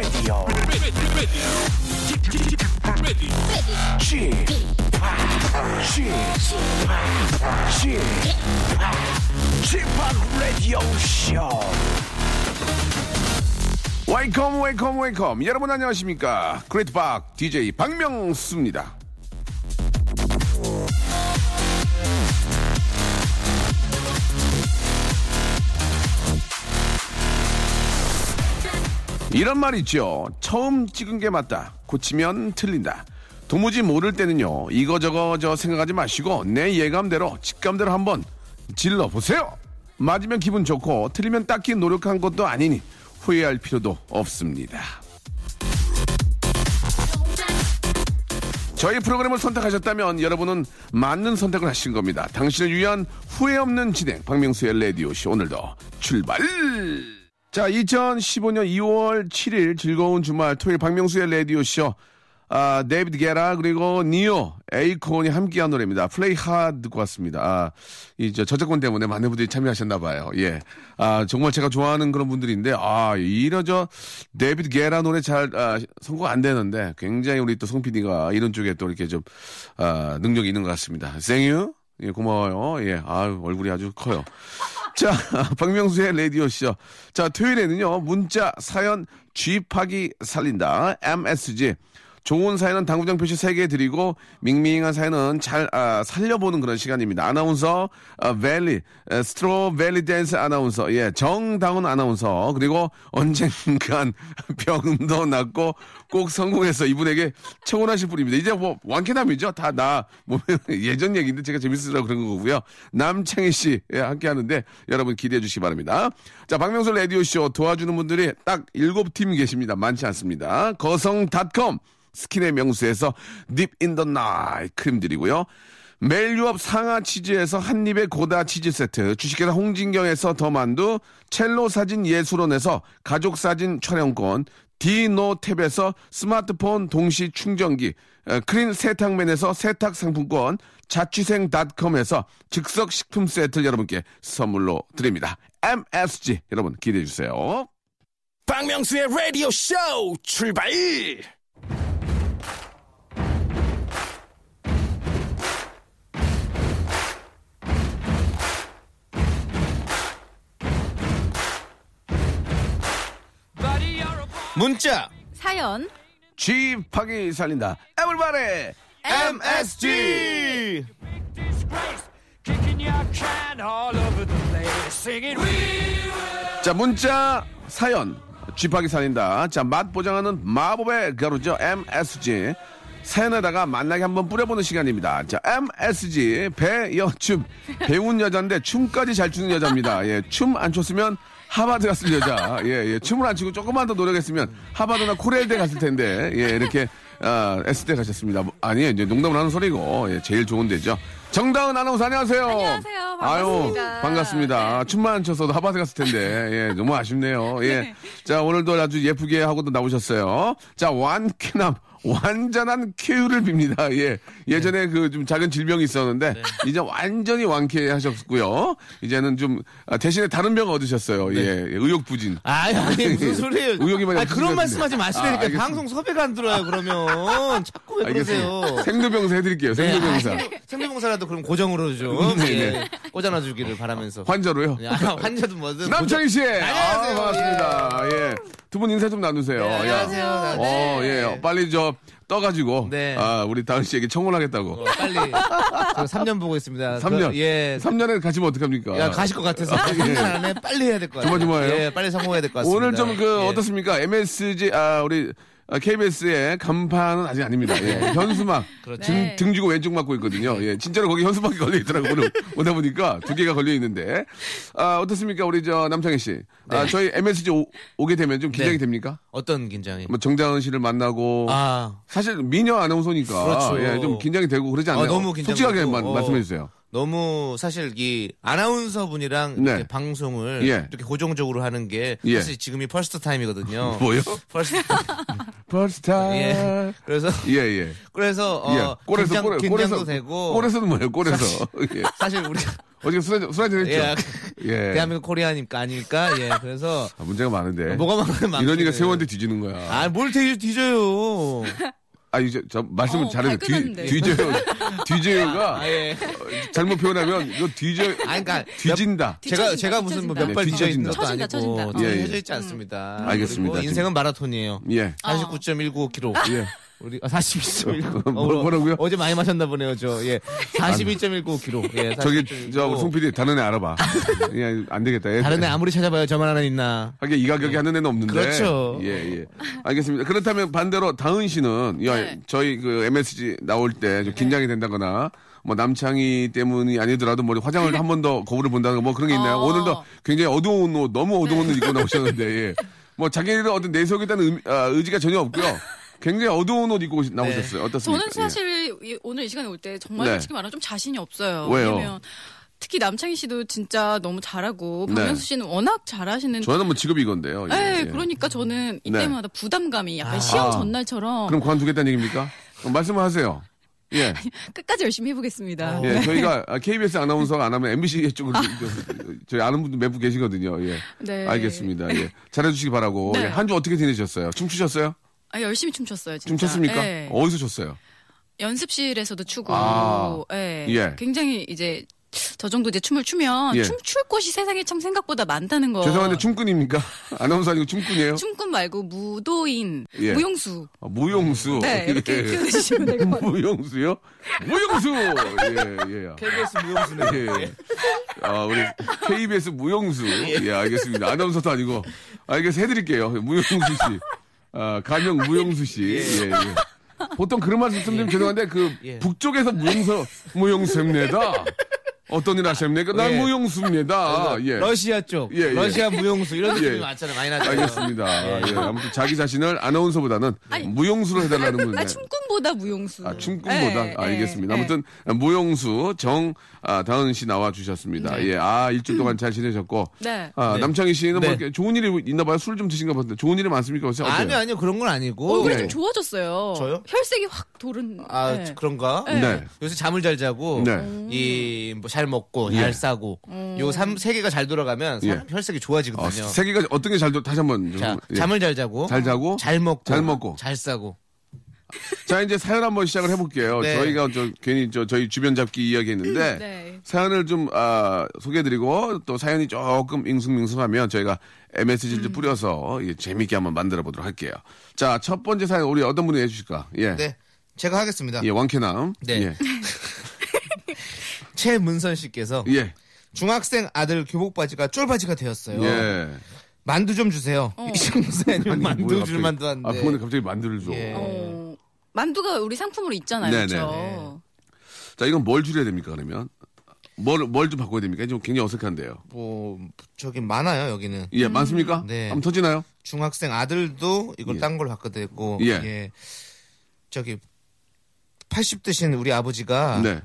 Radio. Chip, Chip, Chip, Radio Show. 웨이컴 웨이컴 웨이컴 여러분 안녕하십니까 그레이트 박 DJ 박명수입니다 이런 말 있죠 처음 찍은 게 맞다 고치면 틀린다 도무지 모를 때는요 이거저거 저 생각하지 마시고 내 예감대로 직감대로 한번 질러 보세요 맞으면 기분 좋고 틀리면 딱히 노력한 것도 아니니 후회할 필요도 없습니다. 저희 프로그램을 선택하셨다면 여러분은 맞는 선택을 하신 겁니다. 당신을 위한 후회 없는 진행 박명수의 라디오쇼 오늘도 출발! 자 2015년 2월 7일 즐거운 주말 토요일 박명수의 라디오쇼 아, 데이비드 게타 그리고 니요 에이콘이 함께한 노래입니다. Play Hard 듣고 왔습니다. 아, 이저 저작권 때문에 많은 분들이 참여하셨나 봐요. 예. 아, 정말 제가 좋아하는 그런 분들인데 아, 이런 저 데이비드 게타 노래 잘 아, 선곡 안 되는데 굉장히 우리 또 송 PD가 이런 쪽에 또 이렇게 좀 아, 능력이 있는 것 같습니다. Thank you 예, 고마워요. 예. 아, 얼굴이 아주 커요. 자, 박명수의 라디오쇼. 자, 토요일에는요, 문자, 사연, 쥐파기 살린다. MSG. 좋은 사연은 당구장 표시 3개 드리고 밍밍한 사연은 잘 아, 살려보는 그런 시간입니다. 아나운서 아, 벨리 스트로 벨리 댄스 아나운서 예 정다운 아나운서 그리고 언젠간 병도 낫고 꼭 성공해서 이분에게 청혼하실 분입니다. 이제 뭐 완쾌남이죠. 다 나 뭐 예전 얘기인데 제가 재밌으라고 그런 거고요. 남창희 씨 예, 함께 하는데 여러분 기대해 주시기 바랍니다. 자 박명수 라디오 쇼 도와주는 분들이 딱 7팀 계십니다. 많지 않습니다. 거성닷컴 스킨의 명수에서 딥인더 나이 크림 드리고요. 매일 유업 상하 치즈에서 한입의 고다 치즈 세트, 주식회사 홍진경에서 더 만두, 첼로 사진 예술원에서 가족 사진 촬영권, 디노탭에서 스마트폰 동시 충전기, 크린 세탁맨에서 세탁 상품권, 자취생닷컴에서 즉석 식품 세트를 여러분께 선물로 드립니다. MSG 여러분 기대해 주세요. 박명수의 라디오 쇼 출발! 문자 사연 쥐파기 살린다. 에블바레 MSG. 자 문자 사연 쥐파기 살린다. 자맛 보장하는 마법의 가루죠 MSG. 사연에다가 만나게 한번 뿌려보는 시간입니다. 자, MSG, 배여춤. 배운 여자인데 춤까지 잘 추는 여자입니다. 예, 춤 안 췄으면 하바드 갔을 여자. 예, 예. 춤을 안 추고 조금만 더 노력했으면 하바드나 코레일대 갔을 텐데. 예, 이렇게, 아, S대 가셨습니다. 뭐, 아니에요. 이제 농담을 하는 소리고. 예, 제일 좋은 데죠. 정다은 아나운서 안녕하세요. 안녕하세요. 반갑습니다. 아유, 반갑습니다. 춤만 안 춰서도 하바드 갔을 텐데. 예, 너무 아쉽네요. 예. 자, 오늘도 아주 예쁘게 하고도 나오셨어요. 자, 완쾌남. 완전한 쾌유를 빕니다. 예. 예전에 그 좀 작은 질병이 있었는데 이제 완전히 완쾌하셨고요. 이제는 좀 아, 대신에 다른 병 얻으셨어요. 예. 의욕 부진. 아니, 아니, 무슨 소리예요. 의욕이 많이 아니, 없으신 그런 것 말씀하지. 마시라니까. 아, 알겠습니다. 방송 섭외가 안 들어요, 그러면. 자꾸 왜 그러세요? 알겠습니다. 생두병사 해드릴게요. 네, 생두병사. 아, 생두- 생두병사라도 그럼 고정으로 좀 네, 예, 네. 꽂아놔 주기를 바라면서. 환자로요. 아, 환자도 뭐든. 남창희 씨. 안녕하세요. 아, 반갑습니다. 예. 두 분 인사 좀 나누세요. 네, 안녕하세요. 야. 네. 어, 예. 빨리 저 떠가지고. 네. 아, 우리 다은 씨에게 청혼하겠다고. 어, 빨리. 저 3년 보고 있습니다. 3년. 그, 예. 3년에 가시면 어떡합니까? 야, 가실 것 같아서. 아, 예. 3년 안에 빨리 해야 될 것 같아요. 조마조마해요? 예, 빨리 성공해야 될 것 같습니다. 오늘 좀그 예. 어떻습니까? MSG 아 우리 KBS의 간판은 아직 아닙니다. 예. 현수막 그렇죠. 등, 네. 등 주고 왼쪽 맞고 있거든요. 예. 진짜로 거기 현수막이 걸려 있더라고요. 오늘 오다 보니까 두 개가 걸려 있는데 아 어떻습니까? 우리 저 남창희 씨. 아 저희 MSG 오, 게 되면 좀 긴장이 네. 됩니까? 어떤 긴장이? 뭐 정다은 씨를 만나고 아, 사실 미녀 아나운서니까 그렇죠. 예, 좀 긴장이 되고 그러지 않나요? 아, 너무 긴장되고. 솔직하게 마- 어. 말씀해 주세요. 너무 사실 이 아나운서 분이랑 네. 방송을 예. 이렇게 고정적으로 하는 게 예. 사실 지금이 first time이거든요. 뭐요? first 벌스타. 예. 예. 그래서 예, 그래서 어 예. 긴장, 골에 긴장도 골에서 되고 골에서는 뭐예요? 골에서. 예. 사실 우리가 어제 술 한잔 술 한잔 했죠. 예, 예. 대한민국 코리아니까 아닐까? 예. 그래서 아, 문제가 많은데. 뭐가 많으면 이러니까 세원한테 뒤지는 거야. 아, 뭘 뒤, 뒤져요. 아, 이제 저 말씀을 어, 잘해요. 뒤. 뒤져요. 뒤져요가 아, 예. 잘못 표현하면 이거 뒤져 아니, 그러니까 뒤진다. 제가 뒤처진다, 제가 무슨 뭐 뒤처진다. 몇발 네, 뒤져 있는 것도 아니고 처진다. 다 예, 예. 펴져 있지 않습니다. 알겠습니다. 그리고 인생은 마라톤이에요. 예. 49.195km. 예. 우리 아, 42.195. 뭐- 뭐라고요? 어제 많이 마셨나 보네요, 저. 예. 42.195km. 예. 저기 42.195. 저송 PD 다른 애 알아봐. 그냥 안 되겠다. 예. 다른 애 아무리 찾아봐요. 저만 하나 있나. 하긴 이 가격에 하는 애는 없는데. 그렇죠. 예, 예. 알겠습니다. 그렇다면 반대로 다은 씨는 야, 네. 저희 그 MSG 나올 때 좀 긴장이 된다거나 뭐 남창희 때문이 아니더라도 뭐 화장을 한 번 더 거울을 본다거나 뭐 그런 게 있나요? 어. 오늘도 굉장히 어두운 옷, 너무 어두운 옷 입고 나오셨는데 예. 뭐 자기네들 어떤 내속에 대한 의, 아, 의지가 전혀 없고요. 굉장히 어두운 옷 입고 나오셨어요. 어떻습니까? 저는 사실 이- 오늘 이 시간에 올 때 정말 네. 솔직히 말하면 좀 자신이 없어요. 왜요? 왜냐면 특히 남창희 씨도 진짜 너무 잘하고 네. 박명수 씨는 워낙 잘하시는 예. 저는 뭐 직업이 이건데요. 예, 네, 예. 그러니까 저는 네. 이때마다 부담감이 약간 시험 아. 전날처럼 그럼 관두겠다는 얘기입니까? 그럼 말씀을 하세요. 예. 끝까지 열심히 해보겠습니다. 예, 저희가 KBS 아나운서가 안 하면 MBC 쪽으로 저- 저희 아는 분들 몇 분 계시거든요. 예. 네. 알겠습니다. 예. 잘해주시기 바라고. 네. 예, 한주 어떻게 지내셨어요? 춤추셨어요? 아, 열심히 춤췄어요, 진짜. 춤췄습니까? 네. 어디서 췄어요? 연습실에서도 추고, 아. 예. 예. 굉장히 이제 저 정도 이제 춤을 추면 예. 춤출 곳이 세상에 참 생각보다 많다는 거. 죄송한데 춤꾼입니까? 아나운서 아니고 춤꾼이에요? 춤꾼 말고 무도인, 예. 무용수. 아, 무용수. 네, 이렇게 예. 표현해주시면 될것 같아요. 무용수요? 무용수! 예, 예. KBS 무용수는. 예. 아, 우리 KBS 무용수. 예, 알겠습니다. 아나운서도 아니고. 알겠어, 해드릴게요. 무용수 씨. 아, 가명 무용수 씨. 예, 예. 보통 그런 말씀 좀 죄송한데, 그, 예. 북쪽에서 무용서, 무용수입니다. 어떤 일 하십니까? 난 예. 무용수입니다. 예. 러시아 쪽. 예, 예. 러시아 무용수. 이런 느낌이 예. 많잖아요. 많이 나죠. 알겠습니다. 예. 아무튼 자기 자신을 아나운서보다는 무용수로 해달라는 분인데. 나 춤꾼보다 무용수. 아, 춤꾼보다 예, 알겠습니다. 예, 아무튼 무용수 정 아, 다은 씨 나와 주셨습니다. 네. 예, 아 일주일 동안 잘 지내셨고, 네. 아, 네. 남창희 씨는 뭐 네. 좋은 일이 있나 봐요. 술 좀 드신가 봤는데 좋은 일이 많습니까? 어때요? 아니요, 아니요. 그런 건 아니고. 얼굴이 네. 좀 좋아졌어요. 저요? 혈색이 확 도른. 아, 네. 그런가? 네. 요새 잠을 잘 자고 네. 이뭐 잘 먹고 예. 잘 싸고 요 삼 세 개가 잘 돌아가면 사람 예. 혈색이 어, 좋아지거든요. 세 개가 어떤 게 잘 다시 한번 좀, 자, 예. 잠을 잘 자고 잘 자고 잘 먹고 잘 먹고. 잘 싸고 자 이제 사연 한번 시작을 해볼게요. 네. 저희가 저 괜히 저 저희 주변 잡기 이야기했는데 네. 사연을 좀 아, 소개해드리고 또 사연이 조금 잉숭밍숭하면 저희가 MSG를 좀 뿌려서 예, 재밌게 한번 만들어 보도록 할게요. 자 첫 번째 사연 우리 어떤 분이 해주실까? 예, 네. 제가 하겠습니다. 예 왕캐남. 네. 예. 최문선 씨께서 예. 중학생 아들 교복 바지가 쫄바지가 되었어요. 예. 만두 좀 주세요. 어. 이정도사님 아니, 뭐야, 만두 줄. 만두 아, 하는데. 그분은 갑자기 만두를 줘. 예. 어, 만두가 우리 상품으로 있잖아요. 네네. 그렇죠? 자, 이건 뭘 줄여야 됩니까, 그러면? 뭘, 뭘 좀 바꿔야 됩니까? 좀 굉장히 어색한데요. 뭐 저기 많아요 여기는. 예, 많습니까? 네. 한번 터지나요? 중학생 아들도 이걸 예. 딴걸 갖게 되고 예. 예. 저기 80 드신 우리 아버지가 네.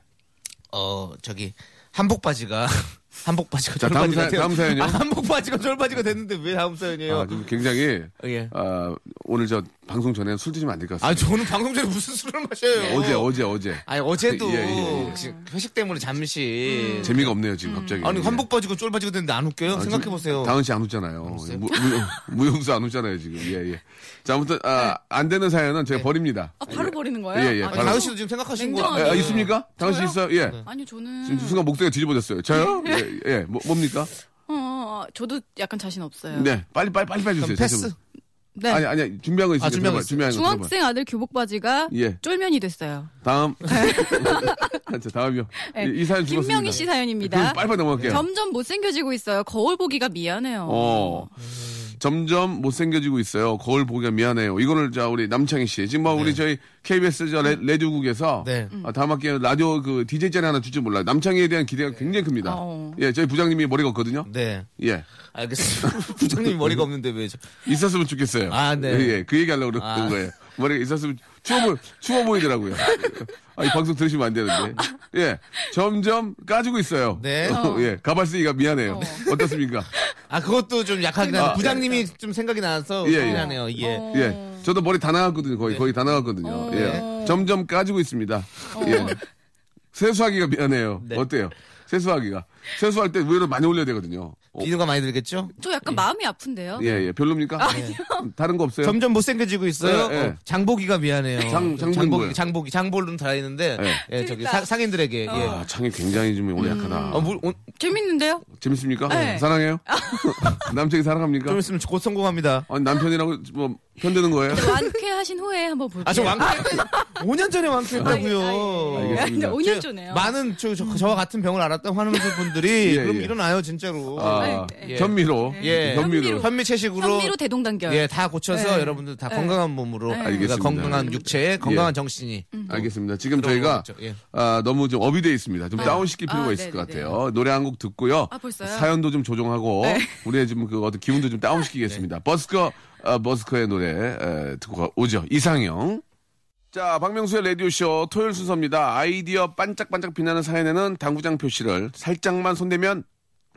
어 저기 한복 바지가 한복 바지가 자, 다음 사-. 다음 사연이요? 아, 한복 바지가 쫄바지가 됐는데 왜 다음 사연이에요? 아, 지금 굉장히, 예. 아, 오늘 저 방송 전에 술 드시면 안 될 것 같습니다. 아 저는 방송 전에 무슨 술을 마셔요? 어제, 어제, 어제. 아니 어제도 예, 예, 예. 지금 회식 때문에 잠시 재미가 없네요, 지금 갑자기. 아니 예. 한복 바지가 쫄바지가 됐는데 안 웃겨요? 아, 생각해 보세요. 다은 씨 안 웃잖아요. 웃어요? 무, 무, 무 용수 안 웃잖아요, 지금. 예, 예. 자, 아무튼, 아, 안 되는 사연은 제가 버립니다. 아, 바로 버리는 거예요? 예, 예, 아, 바로. 다은 씨도 지금 생각하신 거 냉정하게. 아, 있습니까? 다은 씨? 있어요? 예. 아니요, 저는. 지금 순간 목소리가 뒤집어졌어요. 저요? 예, 예. 뭐, 뭡니까? 어, 어, 저도 약간 자신 없어요. 네. 빨리, 빨리, 빨리 빼주세요. 그럼 패스. 네. 아니, 아니, 준비한 거 있으니까. 아, 준비한 거 들어봐요. 준비한 거. 들어봐요. 중학생 아들 교복 바지가 예. 쫄면이 됐어요. 다음. 자, 다음이요. 네. 이, 이 사연 죽었습니다. 김명희 씨 사연입니다. 빨리빨리 넘어갈게요. 점점 못생겨지고 있어요. 거울 보기가 미안해요. 어. 점점 못생겨지고 있어요. 거울 보기가 미안해요. 이거를 자 우리 남창희 씨 지금 뭐 우리 저희 KBS 저 레, 레디오국에서 네. 아, 다음 학기에 라디오 그 DJ 자리 하나 줄지 몰라요. 남창희에 대한 기대가 굉장히 큽니다. 어. 예, 저희 부장님이 머리가 없거든요. 네. 예, 알겠습니다. 부장님이 머리가 없는데 왜 저... 있었으면 좋겠어요. 아, 네. 예, 예, 그 얘기 하려고 그러는 아. 거예요. 머리가 있었으면 추워 보이 추워 보이더라고요. 아, 이 방송 들으시면 안 되는데. 예, 점점 까지고 있어요. 네. 예, 가발 쓰기가 미안해요. 어. 떻습니까 아 그것도 좀 약하긴 한데 아, 부장님이 좀 생각이 나서 예, 예. 미안해요. 이게 어. 예, 저도 머리 다 나갔거든요. 거의 거의 다 나갔거든요. 어. 예, 점점 까지고 있습니다. 예, 세수하기가 미안해요. 네. 어때요? 세수하기가. 세수할 때 의외로 많이 올려야 되거든요. 어, 비누가 많이 들겠죠? 저 약간 마음이 아픈데요. 예, 예. 별로입니까? 다른 거 없어요? 점점 못생겨지고 있어요. 네, 네. 어, 장보기가 미안해요. 장- 장보기 장보기, 뭐예요? 장보기, 장볼은 다 있는데, 네. 예, 저기 사- 상인들에게, 예. 아, 창이 굉장히 좀 오늘 약하다. 어, 물, 오- 재밌는데요? 재밌습니까? 네. 사랑해요? 남창이 사랑합니까? 좀 있으면 곧 성공합니다. 아니, 남편이라고 뭐 편드는 거예요? 완쾌하신 후에 한번 볼게요. 아, 저 왕쾌, 5년 전에 왕쾌했다고요. 알겠습니다. 5년 전에요. 많은 저, 저, 저와 같은 병을 앓았던 환우분들 분들이 예, 그럼 예. 일어나요 진짜로. 아, 예. 현미로. 예. 현미로. 현미 채식으로 현미로 대동단결. 예, 다 고쳐서 네. 여러분들 다 네. 건강한 몸으로 네. 알겠습니다. 건강한 육체에 건강한 정신이 알겠습니다. 지금 저희가. 예. 아, 너무 좀 업이 돼 있습니다. 좀 다운시킬 필요가 아, 있을 것. 같아요. 노래 한 곡 듣고요. 아, 벌써요? 사연도 좀 조정하고 우리의 좀 그 어떤 기운도 좀 다운시키겠습니다. 버스커 아, 버스커의 노래 에, 듣고 가- 오죠. 이상형. 자, 박명수의 라디오쇼 토요일 순서입니다. 아이디어 반짝반짝 빛나는 사연에는 당구장 표시를 살짝만 손대면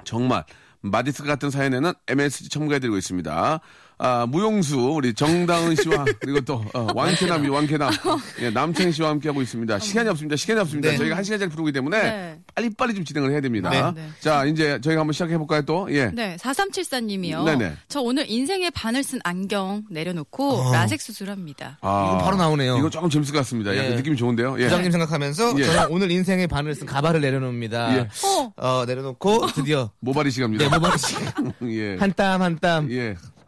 정말 마디스 같은 사연에는 MSG 첨가해드리고 있습니다. 아, 무용수, 우리 정다은 씨와 그리고 또, 어, 왕쾌남이 왕쾌남. 예, 남창희 씨와 함께하고 있습니다. 시간이 없습니다. 시간이 없습니다. 네. 저희가 한 시간짜리 프로기 때문에 네. 빨리빨리 좀 진행을 해야 됩니다. 네, 네. 자, 이제 저희가 한번 시작해 볼까요, 또? 예. 네, 4374님이요. 네네. 저 오늘 인생의 반을 쓴 안경 내려놓고 라섹 수술합니다. 아, 이거 바로 나오네요. 이거 조금 재밌을 것 같습니다. 약간 예. 느낌이 좋은데요? 예. 부장님 생각하면서 예. 저는 오늘 인생의 반을 쓴 가발을 내려놓습니다. 예. 어, 어, 내려놓고 드디어 모발이 시갑니다. 네, 모발이 예. 한땀 한땀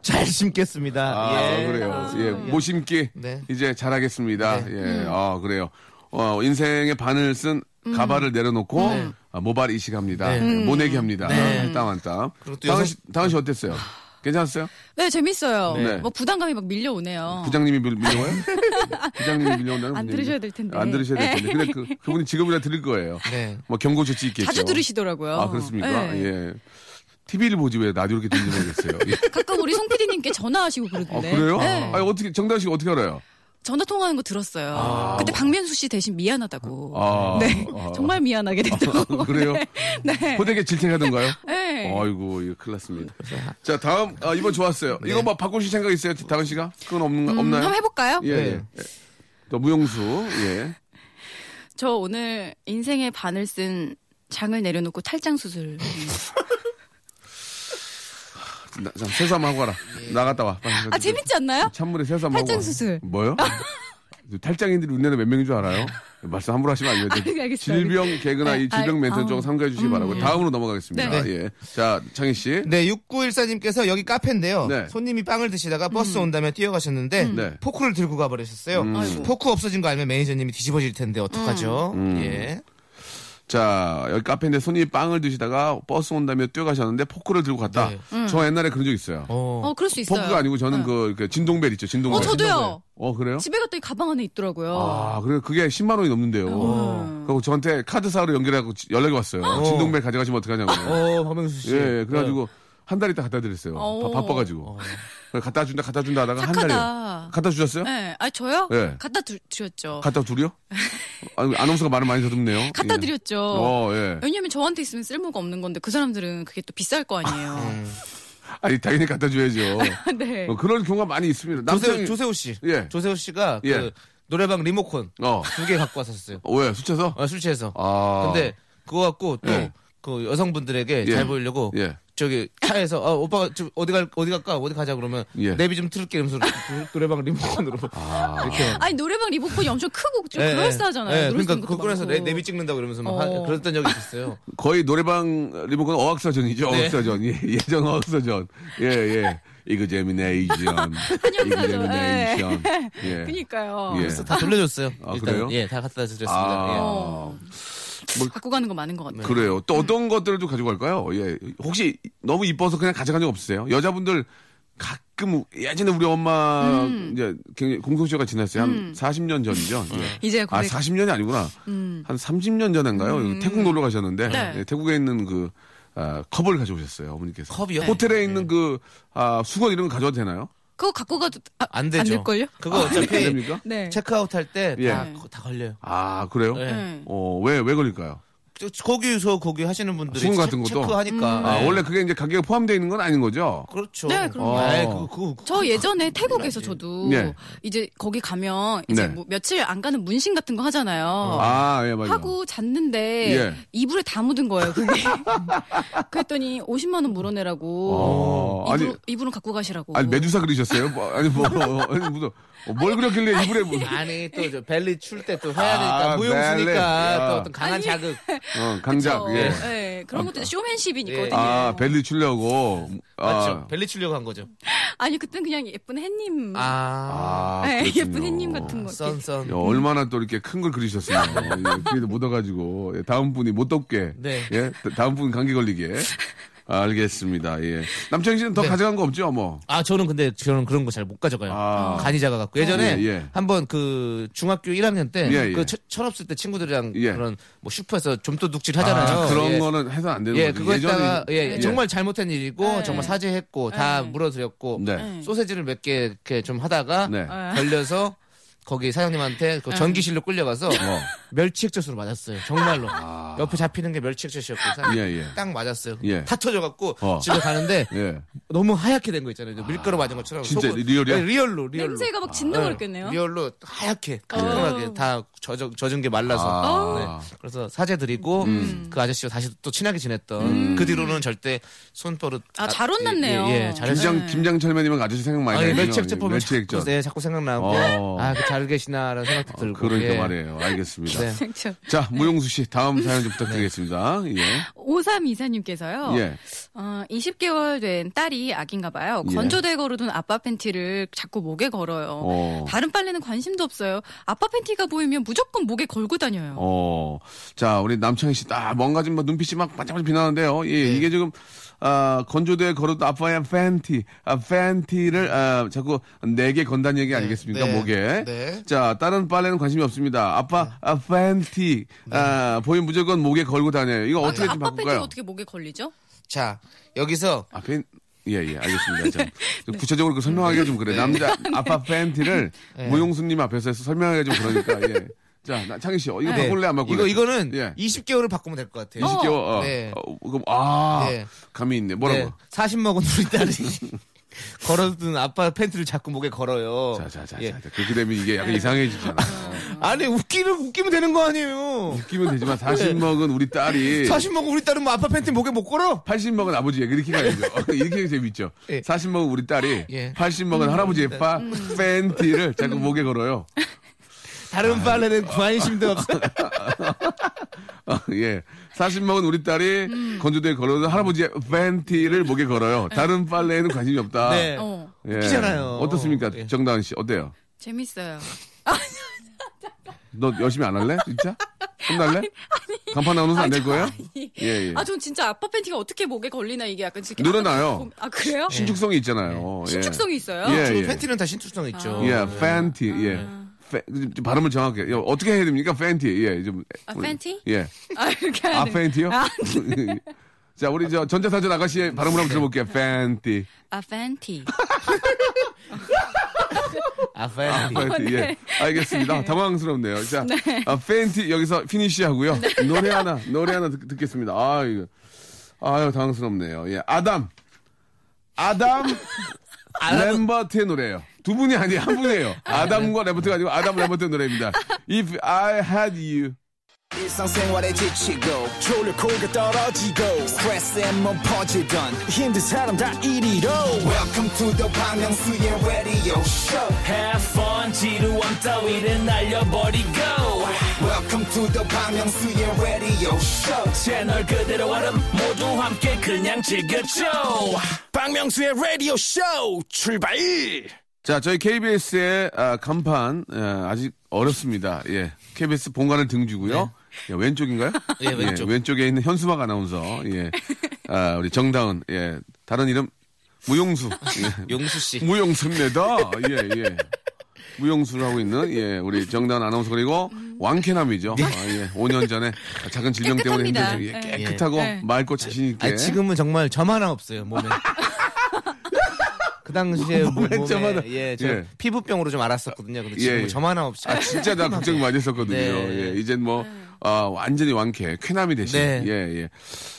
잘 예. 심겠습니다. 아, 예. 그래요. 예. 못 심기. 네. 이제 잘하겠습니다. 네. 예. 음. 아, 그래요. 어, 인생의 반을 쓴 가발을 내려놓고 아, 모발 이식합니다. 네. 음. 모내기 합니다. 한땀한 땀. 다은 씨, 다은 씨 어땠어요? 괜찮았어요? 네, 재밌어요. 네. 뭐 부담감이 막 밀려오네요. 부장님이 밀, 밀려와요? 부장님이 밀려온다는 안 들으셔야? 될 텐데. 안 들으셔야 될 텐데. 근데 그, 그분이 직업이라 들을 거예요. 네. 뭐 경고 조치 있겠죠. 자주 들으시더라고요. 아, 그렇습니까? 네. 예. TV를 보지 왜 라디오 이렇게 듣는지 모르겠어요. 예. 가끔 우리 송 PD님께 전화하시고 아, 그러던데. 그래요? 네. 아니, 어떻게, 정다은 씨가 어떻게 알아요? 전화 통화하는 거 들었어요. 그때 박명수 씨 대신 미안하다고. 아, 네. 아. 정말 미안하게 됐다고. 그래요? 네. 호되게 질책하던가요? 네. 아이고, 이거 큰일 났습니다. 자, 다음, 아, 이번 좋았어요. 이거 뭐 바꾸실 생각 있어요? 다은 씨가? 그건 없는, 음, 없나요? 한번 해볼까요? 예, 네. 예. 예. 또 무용수, 예. 저 오늘 인생의 반을 쓴 장을 내려놓고 탈장 수술. 나, 자, 세수 한번 하고 가라. 나갔다 와. 빨리. 아 재밌지 않나요? 찬물에 세수 한번 하고 탈장 와. 수술. 뭐요? 탈장인들이 우리나라에 몇 명인 줄 알아요? 말씀 함부로 하시면 안 돼요. 아. 질병 개그나 네, 이 질병 아, 멘트 좀 아. 삼가해 주시기 바라고. 다음으로 넘어가겠습니다. 네. 예. 자, 창희 씨. 네, 6914님께서 여기 카페인데요. 네. 손님이 빵을 드시다가 버스 온다며 뛰어가셨는데 네. 포크를 들고 가버리셨어요. 아이고. 포크 없어진 거 알면 매니저님이 뒤집어질 텐데 어떡하죠? 음. 예. 자, 여기 카페인데 손님이 빵을 드시다가 버스 온다며 뛰어가셨는데 포크를 들고 갔다. 네. 저 옛날에 그런 적 있어요. 어. 어 그럴 수 있어요. 포크가 아니고 저는 그, 이렇게 진동벨 있죠. 진동벨. 어 저도요. 어, 그래요? 집에 갔더니 가방 안에 있더라고요. 아, 그래 그게 10만 원이 넘는데요. 음. 그리고 저한테 카드사로 연결하고 지- 연락이 왔어요. 진동벨 가져가시면 어떡하냐고. 어, 박명수 씨. 예, 예, 그래가지고 한달 있다 갖다 드렸어요. 어. 바, 빠가지고 갖다 준다, 갖다 준다 하다가 한 착하다. 달이요. 갖다 주셨어요? 네, 아 저요? 네. 갖다 두, 드렸죠. 갖다 둘이요? 아니, 아나운서가 말을 많이 더듬네요. 갖다 예. 드렸죠. 어, 예. 왜냐면 저한테 있으면 쓸모가 없는 건데 그 사람들은 그게 또 비쌀 거 아니에요. 아니, 당연히 갖다 줘야죠. 네. 어, 그런 경우가 많이 있습니다. 조세호, 남편이, 조세호 씨. 예. 조세호 씨가 예. 그 노래방 리모컨 어, 두 개 갖고 왔었어요. 어, 왜? 술 취해서? 어, 술 취해서. 아. 근데 그거 갖고 또 예. 그 여성분들에게 예. 잘 보이려고 예. 저기 차에서 어, 오빠가 좀 어디 갈 어디 갈까 어디 가자 그러면 예. 내비 좀 틀을게 이러면서 노- 노래방 리모컨으로 이렇게 아니 노래방 리모컨이 엄청 크고 좀 예, 그럴싸하잖아요. 예, 그러니까 쓰는 것도 그거 꺼내서 많고. 내, 내비 찍는다고 그러면서 막 하- 어. 그랬던 적이 있었어요. 거의 노래방 리모컨 어학사전이죠. 네. 어학사전. 예, 예전 어학사전. 예, 예. 이거 재미네이션. 이거. 재미네이션. 예. 그니까요. 예. 그래서 다 돌려줬어요. 아, 일단 그래요? 예, 다 갖다 드렸습니다. 아. 예. 어. 갖고 가는 거 많은 것 같아요. 그래요. 또 어떤 것들을 좀 가지고 갈까요? 예. 혹시 너무 이뻐서 그냥 가져간 적 없으세요? 여자분들 가끔 예전에 우리 엄마 음. 이제 굉장히 공소시효가 지났어요. 한 40년 전이죠. 예. 이제 아, 고백 40년이 아니구나. 음. 한 30년 전인가요? 태국 놀러 가셨는데 네. 예, 태국에 있는 그 아, 컵을 가져오셨어요. 어머니께서. 컵이요? 호텔에 있는 그 아, 수건 이런 거 가져와도 되나요? 그거 갖고 가도 아, 안 되죠. 안 될걸요? 그거 안 어차피 됩니까? 네. 체크아웃 할 때다 예. 다 걸려요. 아, 그래요? 네. 네. 어, 왜, 왜 걸릴까요? 거기서 거기 하시는 분들이 수건 같은 체- 것도? 체크하니까. 아, 네. 원래 그게 이제 가격에 포함되어 있는 건 아닌 거죠? 그렇죠. 네, 그럼요. 아이, 어. 그, 그, 저 예전에 태국에서 저도 네. 이제 거기 가면 이제 네. 뭐 며칠 안 가는 문신 같은 거 하잖아요. 아, 예, 맞아요. 하고 잤는데 예. 이불에 다 묻은 거예요. 그게. 그랬더니 50만 원 물어내라고 어, 아니, 이불, 이불은 갖고 가시라고. 아니, 메두사 그리셨어요? 뭐, 아니, 뭐, 아니, 무슨, 뭘 그렸길래 이불에 뭐, 아니 또 저 벨리 출 때 또 해야 되니까 아, 벨리. 무용수니까 야. 또 어떤 강한 자극. 어, 강작, 그쵸? 예. 네, 그런 것도 쇼맨십이니거든요. 아, 벨리 추려고. 맞죠? 아, 벨리 추려고 한 거죠. 아니 그땐 그냥 예쁜 햇님. 아, 아, 네. 예쁜 햇님 같은 거. 썬썬. 야, 얼마나 또 이렇게 큰 걸 그리셨으면 예, 귀에도 묻어가지고 예, 다음 분이 못 덥게 네. 예 다음 분 감기 걸리게 알겠습니다 예 남창희 씨는 더 네. 가져간 거 없죠 뭐 아 저는 근데 저는 그런 거 잘 못 가져가요. 아. 간이 작아갖고 예전에 예, 예. 한번 그 중학교 1학년 때 예, 예. 그 철없을 때 친구들이랑 예. 그런 뭐 슈퍼에서 좀도둑질 하잖아요. 아, 그런 예. 거는 해서 안 되는 예, 거죠 그거 했다가 예전에- 예, 예. 정말 잘못한 일이고 네. 정말 사죄했고 다 네. 물어드렸고 네. 소세지를 몇 개 이렇게 좀 하다가 네. 걸려서 거기 사장님한테 그 전기실로 끌려가서 어. 멸치액젓으로 맞았어요. 정말로. 아. 옆에 잡히는 게 멸치액젓이었고 사장님 예, 예. 딱 맞았어요. 예. 다 터져갖고 어. 집에 가는데 예 너무 하얗게 된 거 있잖아요. 밀가루 맞은 것처럼. 진짜 속은- real이야? 네, real로, real로. 냄새가 막 진동 그랬겠네요. 네, real로 하얗게 깔끔하게 다 젖은, 젖은 게 말라서. 아. 네. 그래서 사죄 드리고 음. 그 아저씨와 다시 또 친하게 지냈던 그 뒤로는 절대 손버릇 아, 잘 혼났네요. 예, 예, 잘했어요. 김장 김장철면이면 아저씨 생각 많이 아, 예, 나요 멸치액젓 보면 멸치액젓 자꾸, 네, 자꾸 생각나고 어. 아, 그잘 계시나라는 생각도 들고. 그러니까 예. 말이에요 알겠습니다 네. 그렇죠. 자 무용수 씨 다음 사연 좀 부탁드리겠습니다 예 5324님께서요. 예. 어, 20개월 된 딸이 아기인가 봐요. 예. 건조대 걸어둔 아빠 팬티를 자꾸 목에 걸어요. 어. 다른 빨래는 관심도 없어요. 아빠 팬티가 보이면 무조건 목에 걸고 다녀요. 어, 자, 우리 남창희 씨, 딱 뭔가 좀뭐 눈빛이 막 반짝반짝 빛나는데요. 예, 이게 지금, 아, 건조대에 걸어도 아빠의 팬티, 아, 팬티를, 아, 자꾸 네 개 건다는 얘기 아니겠습니까, 네. 목에. 네. 자, 다른 빨래는 관심이 없습니다. 아빠, 아, 팬티, 아, 보이면 무조건 목에 걸고 다녀요. 이거 어떻게 좀 아빠 바꿀까요? 어떻게 목에 걸리죠? 자, 여기서 아, 팬, 예, 예, 알겠습니다. 자, 좀 구체적으로 그 설명하기가 좀 그래. 남자, 아빠 팬티를 무용수님 앞에서 해서 설명하기가 좀 그러니까, 예. 자, 나, 창희 씨, 어, 이거 네. 바꿀래, 안 바꿀래? 이거 이거는 예. 20개월을 바꾸면 될 것 같아요. 20개월, 어. 네. 어, 그럼, 아, 네. 감이 있네. 뭐라고? 네, 40 먹은 우리 딸이 걸어둔 아빠 팬티를 자꾸 목에 걸어요. 자, 자, 자, 예. 자, 자. 그렇게 되면 이게 약간 이상해지잖아. 아니 웃기면 웃기면 되는 거 아니에요. 웃기면 되지만 40 먹은 우리 딸이 40 먹은 우리 딸은 뭐 아빠 팬티 목에 못 걸어? 80 먹은 아버지 얘기 이렇게 가야죠. 이렇게 재밌죠. 예. 40 먹은 우리 딸이 예. 80 먹은 할아버지의 파 팬티를 자꾸 목에 걸어요. 다른 빨래는 관심도 없어. 어, 예. 40 먹은 우리 딸이 건조대에 걸어도 할아버지의 팬티를 목에 걸어요. 다른 빨래에는 관심이 없다. 네. 어, 예. 웃기잖아요. 어떻습니까? 예. 정다은 씨, 어때요? 재밌어요. 너 열심히 안 할래? 진짜? 혼날래? 간판 나오면서 안 될 거예요? 예, 예. 아, 전 진짜 아빠 팬티가 어떻게 목에 걸리나 이게 약간 지금 늘어나요. 아, 그래요? 신축성이 있잖아요. 예. 신축성이 있어요? 예, 저 예. 팬티는 다 신축성 있죠. 예, 팬티, 예. 페- 좀 발음을 정확하게. 예, 어떻게 해야 됩니까? 팬티. 예, 좀. 아, 팬티? 예. 아, 이렇게 아. 팬티요? 아, 자, 우리 저 전자사전 아가씨의 발음을 한번 들어볼게요. 팬티. 아, 팬티. 아, 아, 팬티. 팬티. 예. 알겠습니다. 당황스럽네요. 자, 네. 아, 팬티 여기서 finish 하고요. 노래 하나, 노래 하나 듣, 겠습니다 아, 이거. 아유, 당황스럽네요. 예. 아담. 아담. 램버트의 노래예요. 두 분이 아니에요. 한 분이에요. 아담과 램버트가 아니고 아담 램버트의 노래입니다. If I had you. 일상생활에 지치고, 졸려 코가 떨어지고, 스트레스에 몸 퍼지던, 힘든 사람 다 이리로. welcome to the Bang Myung-soo's radio show Have fun 지루함 따위를 날려버리고 welcome to the Bang Myung-soo's radio show 채널 그대로 얼음 모두 함께 그냥 즐겨줘 박명수의 라디오 쇼 출발 자, 저희 KBS의 아, 간판 아, 아직 어렵습니다. 예, KBS 본관을 등주고요. 예, 왼쪽인가요? 예, 왼쪽. 왼쪽에 있는 현수막 아나운서. 예, 아, 우리 정다은. 예, 다른 이름 무용수. 예. 용수 씨. 무용수입니다. 예, 예. 무용수를 하고 있는 예 우리 정다은 아나운서 그리고 왕캐남이죠. 아, 예. 5년 전에 작은 질병 때문에 깨끗합니다. 힘들죠. 예, 예. 깨끗하고 네. 맑고 자신 있게. 아, 지금은 정말 점 하나 없어요, 몸에. 그 당시에 뭐, 몸에 몸에, 점 하나. 예, 저 예. 피부병으로 좀 알았었거든요. 근데 예, 지금은 예. 점 하나 없이. 아, 진짜 나 걱정 많이 했었거든요. 네. 예, 이젠 뭐, 아, 완전히 완쾌, 쾌남이 되신, 네. 예, 예.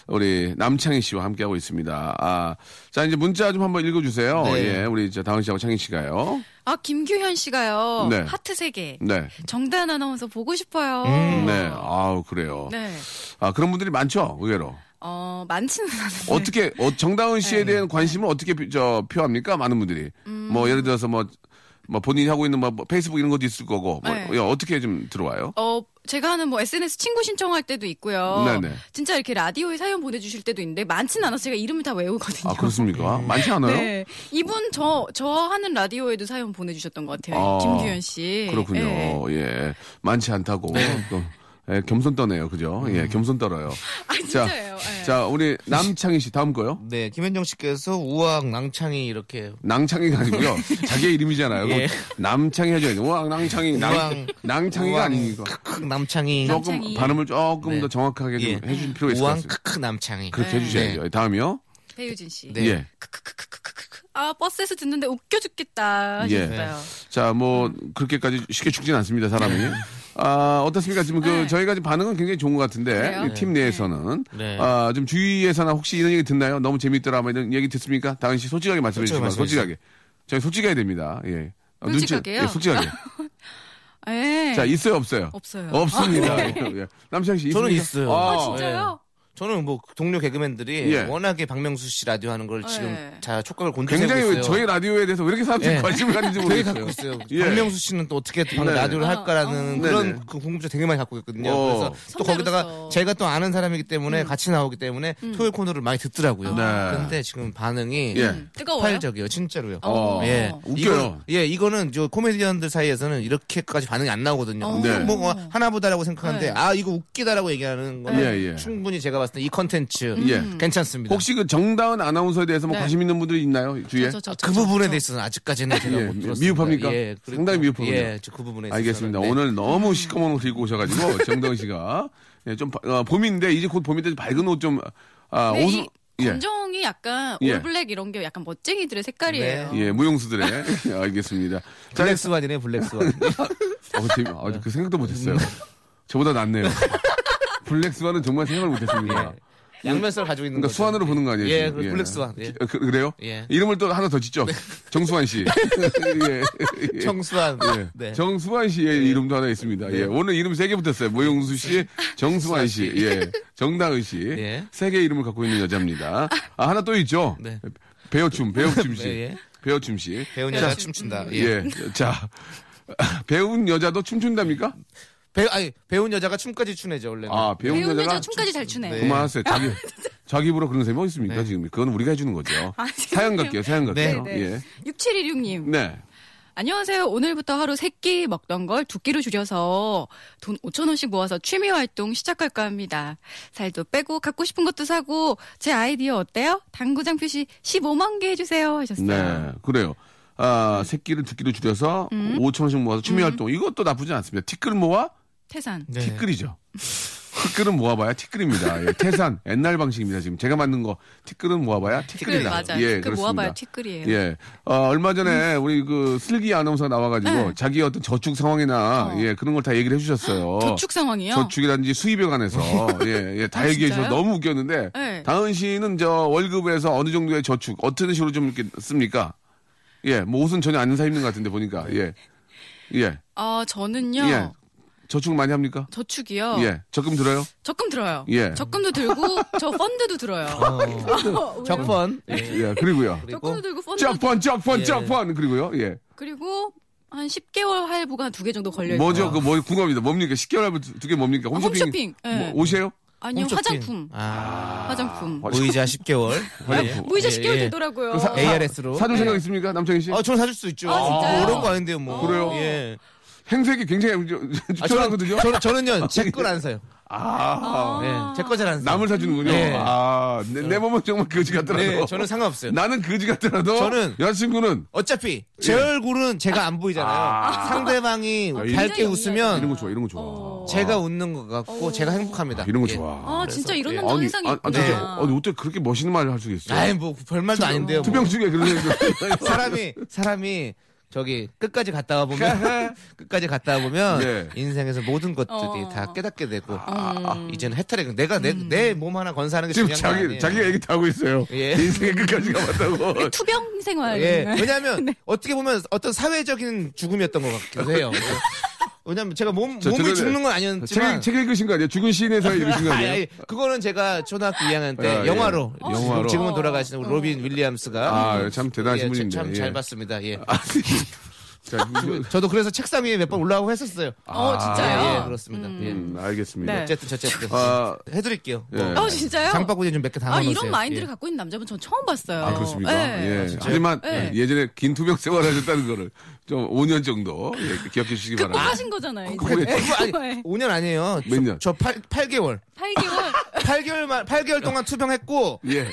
우리 남창희 씨와 함께 하고 있습니다. 아, 자, 이제 문자 좀 한번 읽어주세요. 네. 예, 우리 저 다은 씨하고 창희 씨가요. 아 김규현 씨가요. 네. 하트 세 개. 네. 정다은 아나운서 보고 싶어요. 네. 아우, 그래요. 네. 아, 그런 분들이 많죠, 의외로. 어 많지는 않은데. 어떻게, 어, 정다은 씨에 네. 대한 관심을 어떻게, 표- 저, 표합니까? 많은 분들이. 음. 뭐, 예를 들어서 뭐, 뭐, 본인이 하고 있는 뭐, 페이스북 이런 것도 있을 거고, 뭐, 네. 예, 어떻게 좀 들어와요? 어, 제가 하는 뭐 SNS 친구 신청할 때도 있고요. 네네. 진짜 이렇게 라디오에 사연 보내주실 때도 있는데 많지는 않아서 제가 이름을 다 외우거든요. 아, 그렇습니까? 많지 않아요? 네. 이분 저, 저 하는 라디오에도 사연 보내주셨던 것 같아요. 아, 김규현 씨. 그렇군요. 네. 예. 많지 않다고. 또, 예, 겸손 떠네요. 그죠? 예, 겸손 떨어요. 아, 진짜예요. 네. 자, 우리 남창희 씨 다음 거요. 네, 김현정 씨께서 우왕 낭창이 이렇게 낭창이가 아니고요. 자기의 이름이잖아요. 예. 남창이 해줘야죠. 우왕 낭창이. 낭, 우왕. 낭창이가 우왕 아니고. 크크 남창이 조금 남창희. 발음을 조금 네. 더 정확하게 좀 예. 해주실 필요가 있을 것 우왕 같습니다. 크크 남창이 그렇게 네. 해주셔야죠. 다음이요. 배유진 씨. 네. 예. 크크크크크크크. 아, 버스에서 듣는데 웃겨 죽겠다 예. 하셨어요. 자, 뭐, 그렇게까지 쉽게 죽진 않습니다, 사람이. 아, 어떻습니까? 지금 그, 네. 저희가 지금 반응은 굉장히 좋은 것 같은데, 그래요? 이팀 내에서는. 네. 아, 좀 주위에서나 혹시 이런 얘기 듣나요? 너무 재밌더라, 뭐 이런 얘기 듣습니까? 다은 씨 솔직하게 말씀해 주시면 솔직하게. 저희 솔직해야 됩니다, 예. 아, 눈치- 솔직하게요? 예, 솔직하게. 예. 자, 있어요, 없어요? 없어요. 없습니다. 아, 네. 예. 남창 씨, 저는 있습니까? 있어요. 아, 진짜요? 저는 뭐 동료 개그맨들이 예. 워낙에 박명수 씨 라디오 하는 걸 지금 네. 자 촉각을 곤두세우고 굉장히 있어요. 저희 라디오에 대해서 왜 이렇게 사람들이 예. 관심을 가는지 되게 모르겠어요. 갖고 있어요. 예. 박명수 씨는 또 어떻게 또 네. 라디오를 할까라는 어, 그런 네네. 그 궁금증 되게 많이 갖고 있거든요. 어. 그래서 또 거기다가 선배로서. 제가 또 아는 사람이기 때문에 같이 나오기 때문에 토요일 코너를 많이 듣더라고요. 네. 근데 지금 반응이 예. 음, 뜨거워요. 폭발적이에요, 진짜로요. 어. 예, 웃겨요. 이거, 예, 이거는 저 코미디언들 사이에서는 이렇게까지 반응이 안 나오거든요. 어. 네. 뭐, 뭐 하나보다라고 생각하는데 네. 아 이거 웃기다라고 얘기하는 거는 예, 예. 충분히 제가 봤을 때 이 컨텐츠 예. 괜찮습니다. 혹시 그 정다은 아나운서에 대해서 뭐 네. 관심 있는 분들이 있나요? 주위에? 저, 저, 저, 그 저, 부분에 저. 대해서는 아직까지는 제가 예, 못 들었습니다. 미흡합니까? 예, 그리고- 상당히 미흡하군요. 예, 저그 부분에. 알겠습니다. 네. 오늘 너무 시꺼먼 옷 들고 오셔가지고 정다은 씨가 예, 좀 바- 어, 봄인데 이제 곧 봄인데 밝은 옷 좀 아, 네, 옷을 이 예. 검정이 약간 예. 올블랙 이런 게 약간 멋쟁이들의 색깔이에요. 예, 무용수들의 예, 알겠습니다. 자, 블랙스완이네, 블랙스완. 어, 재미, 어, 그 생각도 못했어요. 저보다 낫네요. 블랙스완은 정말 생각을 못했습니다. 예. 양면살 가지고 있는 그러니까 거죠. 수완으로 보는 거 아니에요? 예, 지금? 그 블랙스완. 예. 어, 그, 그래요? 예. 이름을 또 하나 더 짓죠? 정수환 씨. 예. 예. 청수완. 예. 네. 정수환 씨의 이름도 하나 있습니다. 예. 오늘 이름 세 개 붙었어요. 모용수 씨, 정수환 씨, 예. 정다은 씨. 예. 세개 이름을 갖고 있는 여자입니다. 아, 하나 또 있죠? 네. 배우춤, 배우춤 씨. 네, 예. 배우춤 씨. 배운 여자 춤춘다. 예. 예. 자. 배운 여자도 춤춘답니까? 배, 아니, 배운 여자가 춤까지 추네죠, 원래는. 아, 배운, 배운 여자가. 여자 춤까지 잘 추네. 네. 그만하세요. 자기, 자기 입으로 그런 사람이 어디 있습니까, 지금? 그건 우리가 해주는 거죠. 아, 사연 갈게요, 사연 갈게요. 네, 네. 예. 6716님. 네. 안녕하세요. 오늘부터 하루 세 끼 먹던 걸 두 끼로 줄여서 돈 5천 원씩 모아서 취미 활동 시작할까 합니다. 살도 빼고 갖고 싶은 것도 사고 제 아이디어 어때요? 당구장 표시 15만 개 해주세요 하셨어요. 네, 그래요. 아, 새끼를 두 끼로 줄여서 음. 5천 원씩 모아서 취미 활동. 이것도 나쁘지 않습니다. 티끌 모아 태산. 네. 티끌이죠. 티끌은 모아봐야 티끌입니다. 예, 태산 옛날 방식입니다. 지금 제가 만든 거 티끌은 모아봐야 티끌 티끌이다. 맞아요. 예, 티끌 그렇습니다. 모아봐야 티끌이에요. 예, 어, 얼마 전에 우리 그 슬기 아나운서가 나와가지고 네. 자기 어떤 저축 상황이나 어. 예 그런 걸 다 얘기를 해주셨어요. 저축 상황이요? 저축이라든지 수입에 관해서 예, 예, 다 아, 얘기해 주셔서 진짜요? 너무 웃겼는데 네. 다은 씨는 저 월급에서 어느 정도의 저축 어떤 식으로 좀 이렇게 씁니까? 예, 뭐 옷은 전혀 안 사 입는 것 같은데 보니까 예, 예, 아 저는요. 예, 저축 많이 합니까? 저축이요. 예, 적금 들어요? 적금 들어요. 예. 적금도 들고 저 펀드도 들어요. 어, 왜요? 적펀. 예. 예, 그리고요. 적금도 들고 펀드 짝펀, 짝펀, 예. 짝펀 그리고요. 예, 그리고 한 10개월 할부가 두 개 정도 걸려 있어요. 뭐죠? 그뭐 궁금합니다. 뭡니까? 10개월 할부 두 개 뭡니까? 아, 홈쇼핑. 홈쇼핑. 예. 뭐, 옷이에요? 아니요 홈쇼핑. 화장품. 아. 화장품. 무이자 10개월. 화장품. 무이자 예, 10개월 예. 되더라고요. 그 사- ARS로. 사줄 생각 있습니까, 남창희 씨? 아, 저는 사줄 수 있죠. 아, 진짜요? 뭐 어려운 거 아닌데요, 뭐. 그래요? 예. 행색이 굉장히 아, 추천하거든요. 저는, 저는, 저는 요, 제걸안 사요. 아, 예. 제거 잘 안 사요. 남을 사주는군요. 네. 아, 내, 내 몸은 정말 거지 같더라도. 네, 저는 상관없어요. 나는 거지 같더라도. 저는- 여자친구는 어차피 제 예. 얼굴은 제가 안 보이잖아요. 상대방이 아, 밝게 웃으면 이런 거 좋아, 이런 거 좋아. 어. 제가 웃는 것 같고 제가 행복합니다. 이런 거 예. 좋아. 아 진짜 이런 예. 남자 아니, 항상 아, 아, 있구나. 진짜, 아니, 어떻게 그렇게 멋있는 말을 할 수가 있어? 아이 뭐 별말도 아닌데요. 뭐. 투병 중에 그런 얘기. 사람이 사람이 저기 끝까지 갔다 와 보면 끝까지 갔다 와 보면 예. 인생에서 모든 것들이 어. 다 깨닫게 되고 음. 이제는 해탈해 내가 내 몸 하나 건사하는 게 지금 중요한 거 자기 아니에요. 자기가 얘기 다 하고 있어요. 예. 인생의 끝까지 가봤다고. 투병 생활. 예. 왜냐하면 어떻게 보면 어떤 사회적인 죽음이었던 것 같기도 해요. 예. 왜냐면 제가 몸 저 몸이 죽는 건 책, 아니었지만 책 읽으신 거 아니에요? 죽은 시인의 사회 이러신 거 아니, 아니에요? 아니, 그거는 제가 초등학교 2학년 때 아, 예. 영화로, 어, 영화로. 지금은 돌아가신 우리 로빈 윌리엄스가 아, 참 대단하신 예, 분인데. 참잘 예. 봤습니다. 예. 자, 이거- 저도 그래서 책상 위에 몇 번 올라가고 했었어요. 어, 진짜요? 예, 예, 그렇습니다. 음, 알겠습니다. 네. 예. 어쨌든 어쨌든 아, 해드릴게요. 예. 뭐, 어, 진짜요? 장바구니 좀몇개 아, 담아놓으세요. 이런 마인드를 예. 갖고 있는 남자분 전 처음 봤어요. 아, 그렇습니까? 네. 예. 하지만 네. 예전에 긴 투병 생활 하셨다는 거를 좀 5년 정도 예, 기억해 주시기 바랍니다. 극복하신 거잖아요. 이제. 아니, 네. 5년 아니에요. 몇 년? 저 8, 8개월. 8개월. 8개월만, 8개월 동안 투병했고, 예.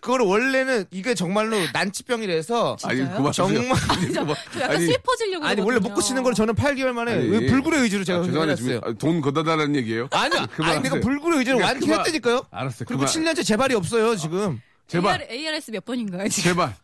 그걸 원래는 이게 정말로 난치병이라서, 아니? 그만. 정말. 아니, 그만. 저 약간 아니, 슬퍼지려고. 아니, 원래 못 고치는 걸 저는 8개월 만에 아니, 왜 불굴의 의지로 아, 제가 죄송한데 해놨어요. 지금 돈 걷다 달라는 얘기예요? 아니야. 그만하세요. 아니, 내가 불굴의 의지를 그러니까 완전 그만- 했다니까요. 알았어요. 그리고 그만. 7년째 재발이 없어요, 지금. 제발. AR, ARS 몇 번인가요? 지금? 제발.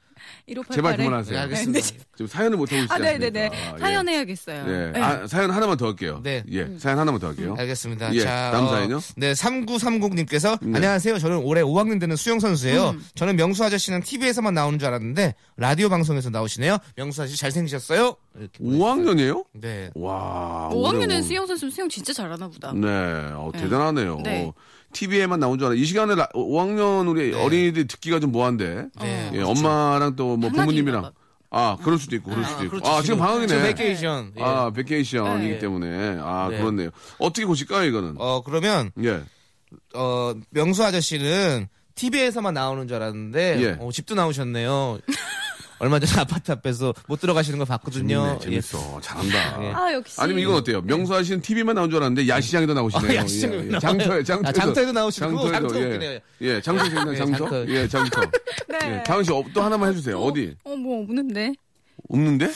1588에. 제발 그만하세요. 네, 알겠습니다. 지금 사연을 못 하고 있지 아? 네네네. 아, 예. 사연 해야겠어요. 예. 네. 아, 사연 하나만 더 할게요. 네. 예. 사연 하나만 더 할게요. 알겠습니다. 예, 자, 다음 어, 사연요? 네, 3930님께서 네. 안녕하세요. 저는 올해 5학년 되는 수영 선수예요. 음. 저는 명수 아저씨는 TV에서만 나오는 줄 알았는데 라디오 방송에서 나오시네요. 명수 아저씨 잘생기셨어요? 이렇게 5학년이에요? 네. 와. 5학년은 올해 수영 선수 수영 진짜 잘하나 보다. 네, 어, 네. 대단하네요. 네. TV에만 나온 줄 알아. 이 시간에 라- 5학년 우리 네. 어린이들 듣기가 좀 뭐한데. 네. 예, 엄마랑 또 뭐 부모님이랑. 봐. 아, 그럴 수도 있고, 그럴 수도 있고. 그렇죠. 아, 지금 방학이네. 지금 vacation. 예. 아, vacation이기 네. 때문에. 아, 네. 그렇네요. 어떻게 고칠까요, 이거는? 어, 그러면 예. 어, 명수 아저씨는 TV에서만 나오는 줄 알았는데 예. 어, 집도 나오셨네요. 얼마 전에 아파트 앞에서 못 들어가시는 거 봤거든요. 재밌네, 재밌어. 잘한다. 예. 아, 역시. 아니면 이건 어때요? 명수 아씨는 TV만 나온 줄 알았는데 야시장에도 나오시네요. 어, 야시장에 예, 예. 나와요. 장터에, 장터에도. 아, 장터에도 나오시고, 장터에도, 장터 예. 웃기네요. 예, 장터 있나요, 예, 장터? 장터. 예, 장터. 네. 예, 다은 씨, 어, 또 하나만 해주세요. 어 디? 어, 뭐 없는데. 없는데?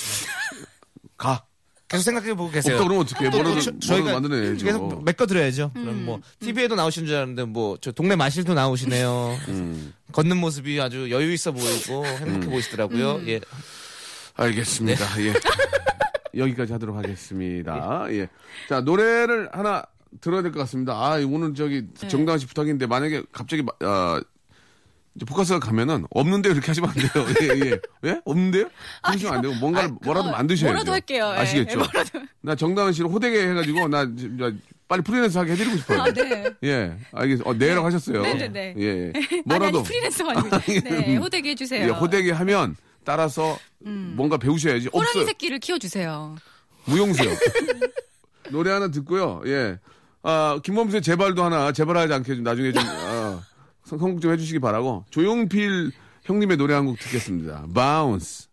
가. 계속 생각해 보고 계세요. 없다 그러면 어떡해. 또 뭐라도, 저- 저희가 만들어내야죠. 계속 메꿔드려야죠. 음. 그럼 뭐 TV에도 나오신 줄 알았는데 뭐 저 동네 마실도 나오시네요. 음. 걷는 모습이 아주 여유 있어 보이고 행복해 보이시더라고요. 음. 예. 알겠습니다. 네. 예. 여기까지 하도록 하겠습니다. 예. 자, 노래를 하나 들어야 될 것 같습니다. 아, 오늘 저기 네. 정다은 씨 부탁인데 만약에 갑자기 마- 아, 이제 포커스가 가면은 없는데 이렇게 하시면 안 돼요. 예, 예. 예? 없는데요? 그러시면 안 되고 뭔가 를 뭐라도 그거 만드셔야죠. 뭐라도 할게요. 예, 아시겠죠? 예, 뭐라도. 나 정다은 씨를 호되게 해가지고 나 진짜 빨리 프리랜서 하게 해드리고 싶어요. 아, 네. 예, 알겠, 어, 네라고 하셨어요. 네네네. 예, 예. 아니, 뭐라도. 아니, 프리랜서가 아니고. 네, 호되게 해주세요. 예, 호되게 하면 따라서 뭔가 배우셔야지. 호랑이 없어요. 새끼를 키워주세요. 무용수요. 노래 하나 듣고요. 예. 아, 김범수의 제발도 하나, 제발하지 않게 좀 나중에 좀, 아, 성- 선곡 좀 해주시기 바라고. 조용필 형님의 노래 한 곡 듣겠습니다. Bounce.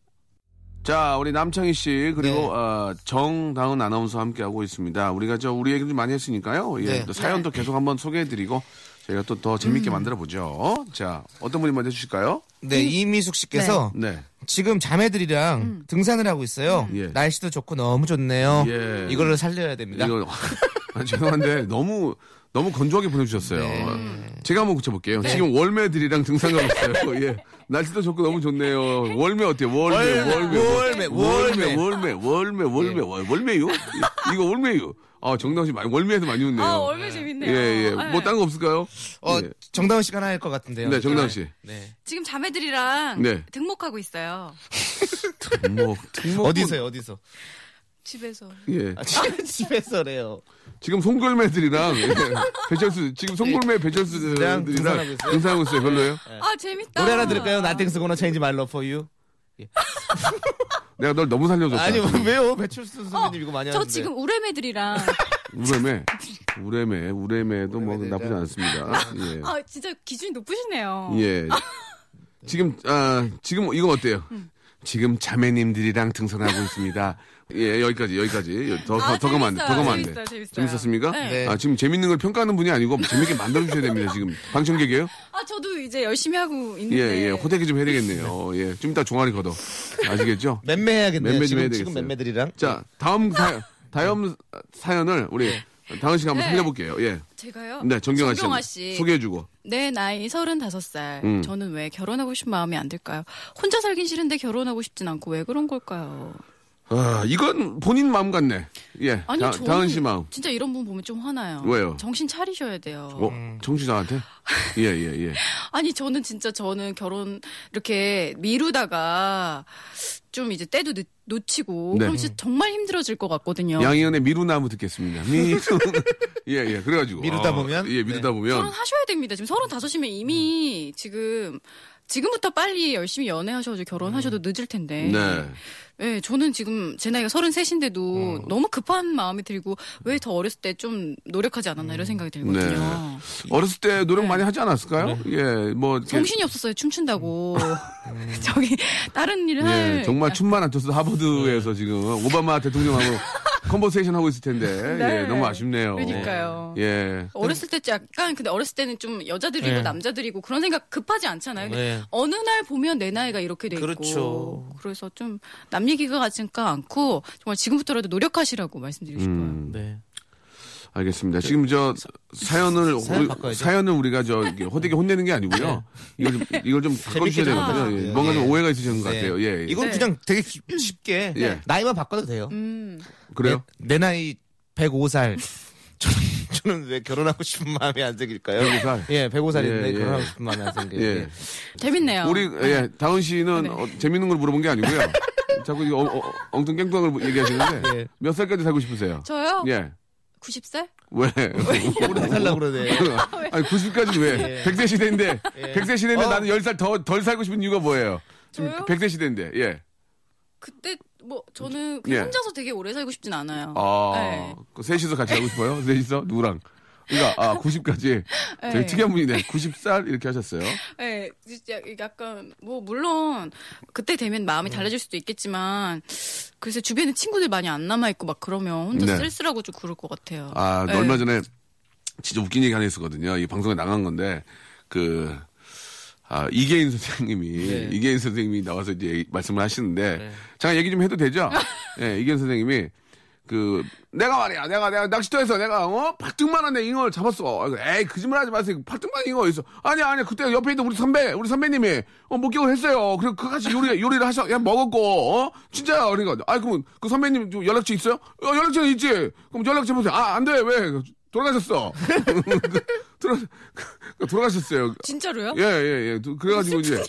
자, 우리 남창희 씨, 그리고, 네. 어, 정다은 아나운서와 함께 하고 있습니다. 우리가 저, 우리 얘기 좀 많이 했으니까요. 예. 네. 또 사연도 계속 한번 소개해드리고, 저희가 또 더 재밌게 만들어 보죠. 자, 어떤 분이 먼저 해주실까요? 네, 이미숙 씨께서 네. 지금 자매들이랑 등산을 하고 있어요. 예. 날씨도 좋고 너무 좋네요. 예. 이거를 살려야 됩니다. 이거 아, 죄송한데 너무 너무 건조하게 보내주셨어요. 네. 제가 한번 고쳐볼게요. 지금 월매들이랑 등산 가고 있어요. 예. 날씨도 좋고 너무 좋네요. 월매 어때요? 월매, 월매, 월매, 월매, 월매, 월매. 월매, 월매, 월매, 월- 월매요? 이거 월매요. 아, 정다은 씨 많이 월매에서 많이 웃네요. 아, 얼마 재밌네요. 예, 예. 네. 뭐딴 거 없을까요? 어, 예. 정다은 씨가 하나 할 것 같은데요. 네, 정다은 씨. 네. 지금 자매들이랑 네. 등목하고 있어요. 등목, 등목. 어디서요, 어디서? 집에서. 예. 아, 집- 집에서래요. 지금 송골매들이랑 예. 배철수 지금 송골매 배철수들이랑 등산하고 있어요? 등산하고 있어요. 별로예요? 아, 재밌다. 노래 하나 들을까요? Nothing's gonna change my love for you. 내가 널 너무 살려줬다. 아니, 왜요? 배철수 선배님 이거 많이 저 하는데. 지금 우레매들이랑. 우레메, 우레메, 우레메도 뭐 나쁘지 않습니다. 예. 아, 진짜 기준이 높으시네요. 예. 지금, 아, 지금 이거 어때요? 지금 자매님들이랑 등산하고 있습니다. 예, 여기까지, 여기까지. 더, 아, 더, 더 가면 안 돼. 더. 가면 안 돼. 재밌었습니까? 네. 아, 지금 재밌는 걸 평가하는 분이 아니고 재밌게 만들어주셔야 됩니다, 지금. 방청객이에요? 아, 저도 이제 열심히 하고 예, 있는데. 예. 호되게 좀 해야 되겠네요. 예. 좀 이따 종아리 걷어. 아시겠죠? 맴매 해야겠네요. 맴매 좀 지금, 해야 지금 되겠어요. 맴매들이랑. 자, 다음 사, 다음 사연을 우리 당은 씨가 한번 네. 살려볼게요. 예. 제가요? 네, 정경아 씨. 정경아 씨. 소개해주고. 내 나이 35살. 음. 저는 왜 결혼하고 싶은 마음이 안 들까요? 혼자 살긴 싫은데 결혼하고 싶진 않고 왜 그런 걸까요? 아, 이건 본인 마음 같네. 예. 아니, 다, 당은 씨 마음. 진짜 이런 분 보면 좀 화나요. 왜요? 정신 차리셔야 돼요. 어, 청취자한테? 예, 예, 예. 아니 저는 진짜 저는 결혼 이렇게 미루다가 좀 이제 때도 늦- 놓치고 네. 그럼 진짜 정말 힘들어질 것 같거든요. 양희은의 미루나무 듣겠습니다. 미루. 예, 예. 그래가지고. 미루다 어, 보면? 예, 미루다 네. 보면. 결혼하셔야 됩니다. 지금 서른 다섯이면 이미 지금 지금부터 빨리 열심히 연애하셔서 결혼하셔도 늦을 텐데. 네. 네, 저는 지금 제 나이가 33인데도 너무 급한 마음이 들고 왜 더 어렸을 때 좀 노력하지 않았나 이런 생각이 들거든요. 어렸을 때 노력 많이 하지 않았을까요? 예, 뭐. 정신이 없었어요. 춤춘다고. 저기 다른 일을 할 예, 정말 춤만 안 췄어도 하버드에서 지금 오바마 대통령하고 컨버세이션 하고 있을 텐데. 네. 예, 너무 아쉽네요. 그러니까요. 예. 어렸을 때 약간 근데 어렸을 때는 좀 여자들이고 네. 남자들이고 그런 생각 급하지 않잖아요. 네. 어느 날 보면 내 나이가 이렇게 돼 있고 그렇죠. 그래서 좀 남 얘기가 같지가 않고 정말 지금부터라도 노력하시라고 말씀드리고 싶어요. 음, 네. 알겠습니다. 지금 저 사연을 사연 우리-. 사연을 우리가 저 이렇게 호되게 혼내는 게 아니고요. 이걸 좀 이걸 좀 바꿔주셔야 되거든요. 좀- 예, 네. 뭔가 좀 네. 오해가 있으시는 것 네. 같아요. 예, 예. 이건 네. 그냥 되게 기- 쉽게 예. 나이만 바꿔도 돼요. 음. 그래요? 내, 내 나이 105살. 저는, 저는 왜 결혼하고 싶은 마음이 안 생길까요? 105살? 예, 105살인데 예, 예. 결혼하고 싶은 마음이 안 생겨요. 예. 예. 재밌네요. 우리 예, 다은 씨는 네. 어, 재밌는 걸 물어본 게 아니고요. 자꾸 어, 어, 엉뚱 깽뚱한 걸 얘기하시는데 예. 몇 살까지 살고 싶으세요? 저요? 예. 90살? 왜? 오래 살려고 그러네. 아니 90까지 왜? 예. 100세 시대인데 예. 100세 시대인데 어. 나는 10살 더 덜 살고 싶은 이유가 뭐예요? 지금 저요? 100세 시대인데. 예. 그때 뭐 저는 예. 혼자서 되게 오래 살고 싶진 않아요. 아, 네. 그 셋이서 같이 하고 싶어요? 셋이서 누구랑? 그러니까 아 90까지 되게 네. 특이한 분이네. 90살 이렇게 하셨어요. 네, 진짜 약간 뭐 물론 그때 되면 마음이 달라질 수도 있겠지만 글쎄 주변에 친구들 많이 안 남아 있고 막 그러면 혼자 네. 쓸쓸하고 좀 그럴 것 같아요. 아 네. 얼마 전에 진짜 웃긴 얘기 하나 있었거든요. 이 방송에 나간 건데 그 아, 이계인 선생님이 네. 이계인 선생님이 나와서 이제 말씀을 하시는데 네. 잠깐 얘기 좀 해도 되죠? 예, 이계인 선생님이 그 내가 말이야 내가 내가 낚시터에서 내가 어? 8등만한 내 잉어를 잡았어. 아이고, 에이 거짓말 하지 마세요. 8등만 잉어 있어. 아니야 아니야. 그때 옆에 있던 우리 선배 우리 선배님이 어 목격을 했어요. 그리고 그 같이 요리 요리를 하셔 그냥 먹었고 어? 진짜야. 그러니까 아 그럼 그 선배님 좀 연락처 있어요? 어 연락처 있지. 그럼 연락처 보세요. 아 안 돼. 왜 돌아가셨어 돌아 그, 돌아가셨어요 진짜로요? 예 예, 예. 그래가지고 이제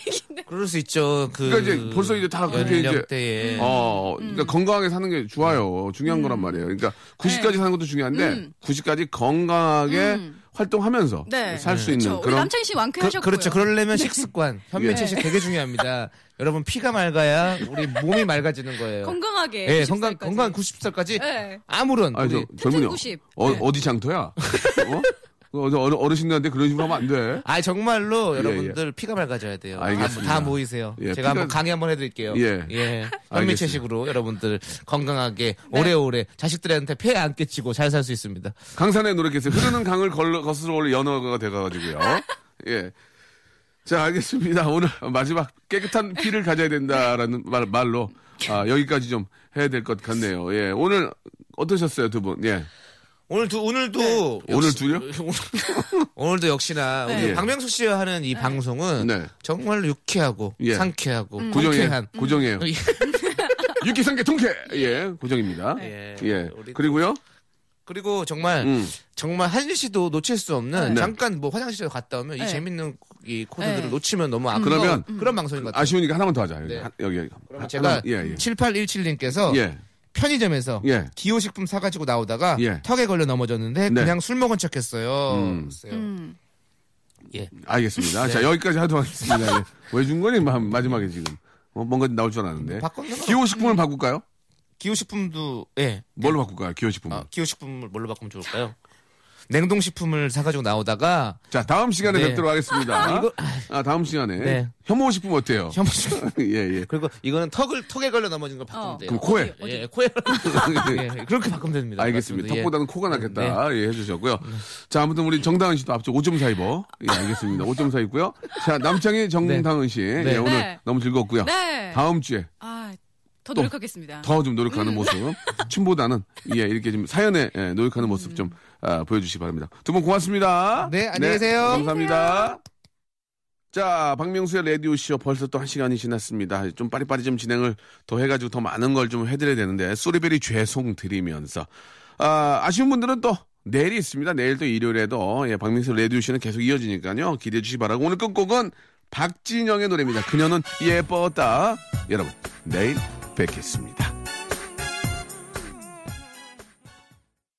그럴 수 있고 그 그러니까 이제 벌써 이제 다 그렇게 이제 어, 그러니까 건강하게 사는 게 좋아요. 중요한 거란 말이에요. 그러니까 90까지 사는 것도 중요한데 음. 90까지 건강하게 음. 활동하면서 네. 살수 있는 그렇죠. 그런 남창희 씨 그, 완쾌하셨고요. 그 렇죠. 그러려면 식습관, 현미채식 네. 되게 중요합니다. 여러분 피가 맑아야 우리 몸이 맑아지는 거예요. 건강하게. 예, 90 건강 살까지. 건강 90살까지 네. 아무런 아니 우리 저 젊은이 90. 어, 네. 어디 장터야? 어? 어, 어르, 어르신들한테 그런 식으로 하면 안 돼. 아 정말로 예, 여러분들 피가 맑아져야 돼요. 알겠습니다. 다, 다 모이세요. 예, 제가 한번 피가- 강의 한번 해드릴게요. 예. 예. 현미채식으로 여러분들 건강하게 네. 오래오래 자식들한테 폐 안 끼치고 잘 살 수 있습니다. 강산에 노력했어요. 흐르는 강을 걸러, 거스러 올 연어가 돼가지고요. 예. 자, 알겠습니다. 오늘 마지막 깨끗한 피를 가져야 된다라는 말, 말로 아, 여기까지 좀 해야 될 것 같네요. 예. 오늘 어떠셨어요, 두 분? 예. 오늘 두 오늘도 오늘 역시- 둘요? 오늘도 역시나 네. 우리 박명수 씨와 하는 이 방송은 네. 정말 유쾌하고 예. 상쾌하고 고정이에요. 통쾌한 고정이에요. 육기상계 통쾌. 예, 고정입니다. 예. 예. 우리 그리고요. 그리고 정말 음. 정말 한 시도 놓칠 수 없는 네. 잠깐 뭐 화장실에 갔다 오면 이 네. 재밌는 이 코드들을 네. 놓치면 너무 아까운 그러면 그런 방송인 것 같아요. 아쉬우니까 하나만 더 하자. 여기. 네. 한- 여기, 여기. 그러면 하- 제가 예, 예. 7817님께서 예. 편의점에서 예. 기호식품 사가지고 나오다가 예. 턱에 걸려 넘어졌는데 네. 그냥 술 먹은 척했어요. 음. 글쎄요. 음. 예. 알겠습니다. 네. 자, 여기까지 하도록 하겠습니다. 예. 왜준 거니? 마- 마지막에 지금. 어, 뭔가 나올 줄 알았는데. 바꿨나? 기호식품을 바꿀까요? 기호식품도 예. 뭘로 바꿀까요? 기호식품. 아, 기호식품을 뭘로 바꾸면 좋을까요? 냉동식품을 사가지고 나오다가 자, 다음 시간에 네. 뵙도록 하겠습니다. 이거- 아, 다음 시간에. 네. 혐오식품 어때요? 혐오식품 예, 예. 그리고 이거는 턱을 턱에 걸려 넘어진 걸 바꾸면 어. 돼요. 그럼 코에. 예, 코에 예, 그렇게 바꾸면 됩니다. 알겠습니다. 맞습니다. 예. 턱보다는 코가 낫겠다. 예, 해주셨고요. 자, 아무튼 우리 정다은 씨도 앞쪽 5.4 입어. 예, 알겠습니다. 5.4 있고요. 자, 남창희 정다은 씨. 예, 네. 오늘 네. 너무 즐겁고요. 네. 다음 주에 아, 더또 노력하겠습니다. 더 좀 노력하는 모습. 춤보다는 예 이렇게 좀 사연에 예, 노력하는 모습 좀 아, 보여주시기 바랍니다. 두 분 고맙습니다. 네, 안녕히 계세요. 감사합니다. 자, 박명수의 라디오 쇼 벌써 또 한 시간이 지났습니다. 좀 빠리빠리 좀 진행을 더 해가지고 더 많은 걸 좀 해드려야 되는데, 소리베리 죄송 드리면서, 아, 아쉬운 분들은 또 내일이 있습니다. 내일 또 일요일에도, 예, 박명수 라디오 쇼는 계속 이어지니까요. 기대해 주시기 바라고. 오늘 끝곡은 박진영의 노래입니다. 그녀는 예뻤다. 여러분, 내일 뵙겠습니다.